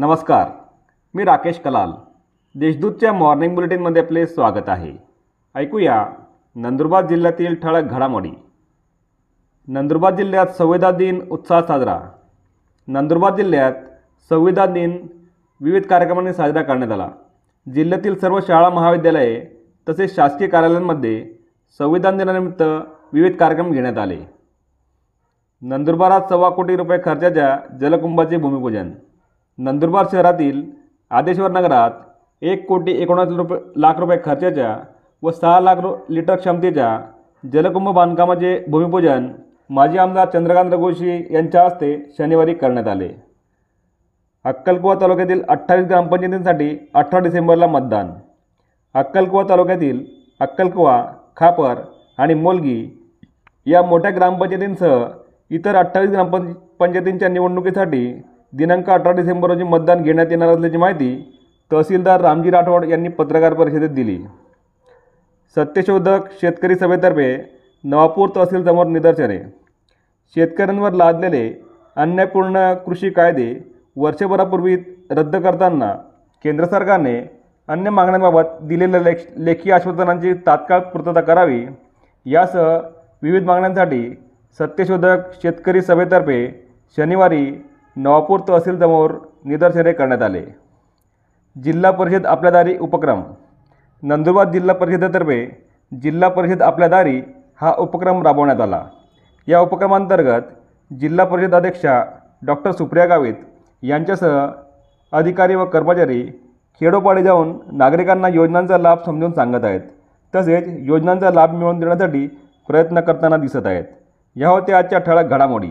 नमस्कार मी राकेश कलाल. देशदूतच्या मॉर्निंग बुलेटिनमध्ये आपले स्वागत आहे. ऐकूया नंदुरबार जिल्ह्यातील ठळक घडामोडी. नंदुरबार जिल्ह्यात संविधान दिन उत्साहात साजरा. नंदुरबार जिल्ह्यात संविधान दिन विविध कार्यक्रमांनी साजरा करण्यात आला. जिल्ह्यातील सर्व शाळा महाविद्यालये तसेच शासकीय कार्यालयांमध्ये संविधान दिनानिमित्त विविध कार्यक्रम घेण्यात आले. नंदुरबारात सव्वा कोटी रुपये खर्चाच्या जलकुंभाचे भूमिपूजन. नंदुरबार शहरातील आदेश्वर नगरात एक कोटी एकोणास रुपये लाख रुपये खर्चाच्या व सहा लाख रु लिटर क्षमतेच्या जलकुंभ बांधकामाचे भूमिपूजन माजी आमदार चंद्रकांत रघोशी यांच्या हस्ते शनिवारी करण्यात आले. अक्कलकुवा तालुक्यातील अठ्ठावीस ग्रामपंचायतींसाठी अठरा डिसेंबरला मतदान. अक्कलकुवा तालुक्यातील अक्कलकुवा खापर आणि मोलगी या मोठ्या ग्रामपंचायतींसह इतर अठ्ठावीस ग्रामपंच पंचायतींच्या निवडणुकीसाठी दिनांक अठरा डिसेंबर रोजी मतदान घेण्यात येणार असल्याची माहिती तहसीलदार रामजी राठोड यांनी पत्रकार परिषदेत दिली. सत्यशोधक शेतकरी सभेतर्फे नवापूर तहसीलसमोर निदर्शने. शेतकऱ्यांवर लादलेले अन्यायपूर्ण कृषी कायदे वर्षभरापूर्वी रद्द करताना केंद्र सरकारने अन्य मागण्यांबाबत दिलेल्या लेख लेखी आश्वासनांची तात्काळ पूर्तता करावी यासह विविध मागण्यांसाठी सत्यशोधक शेतकरी सभेतर्फे शनिवारी नवापूर तहसीलसमोर निदर्शने करण्यात आले. जिल्हा परिषद आपल्या दारी उपक्रम. नंदुरबार जिल्हा परिषदेतर्फे जिल्हा परिषद आपल्या दारी हा उपक्रम राबवण्यात आला. या उपक्रमांतर्गत जिल्हा परिषद अध्यक्षा डॉक्टर सुप्रिया गावित यांच्यासह अधिकारी व कर्मचारी खेडोपाडी जाऊन नागरिकांना योजनांचा लाभ समजून सांगत आहेत. तसेच योजनांचा लाभ मिळवून देण्यासाठी प्रयत्न करताना दिसत आहेत. या होत्या आजच्या ठळक घडामोडी.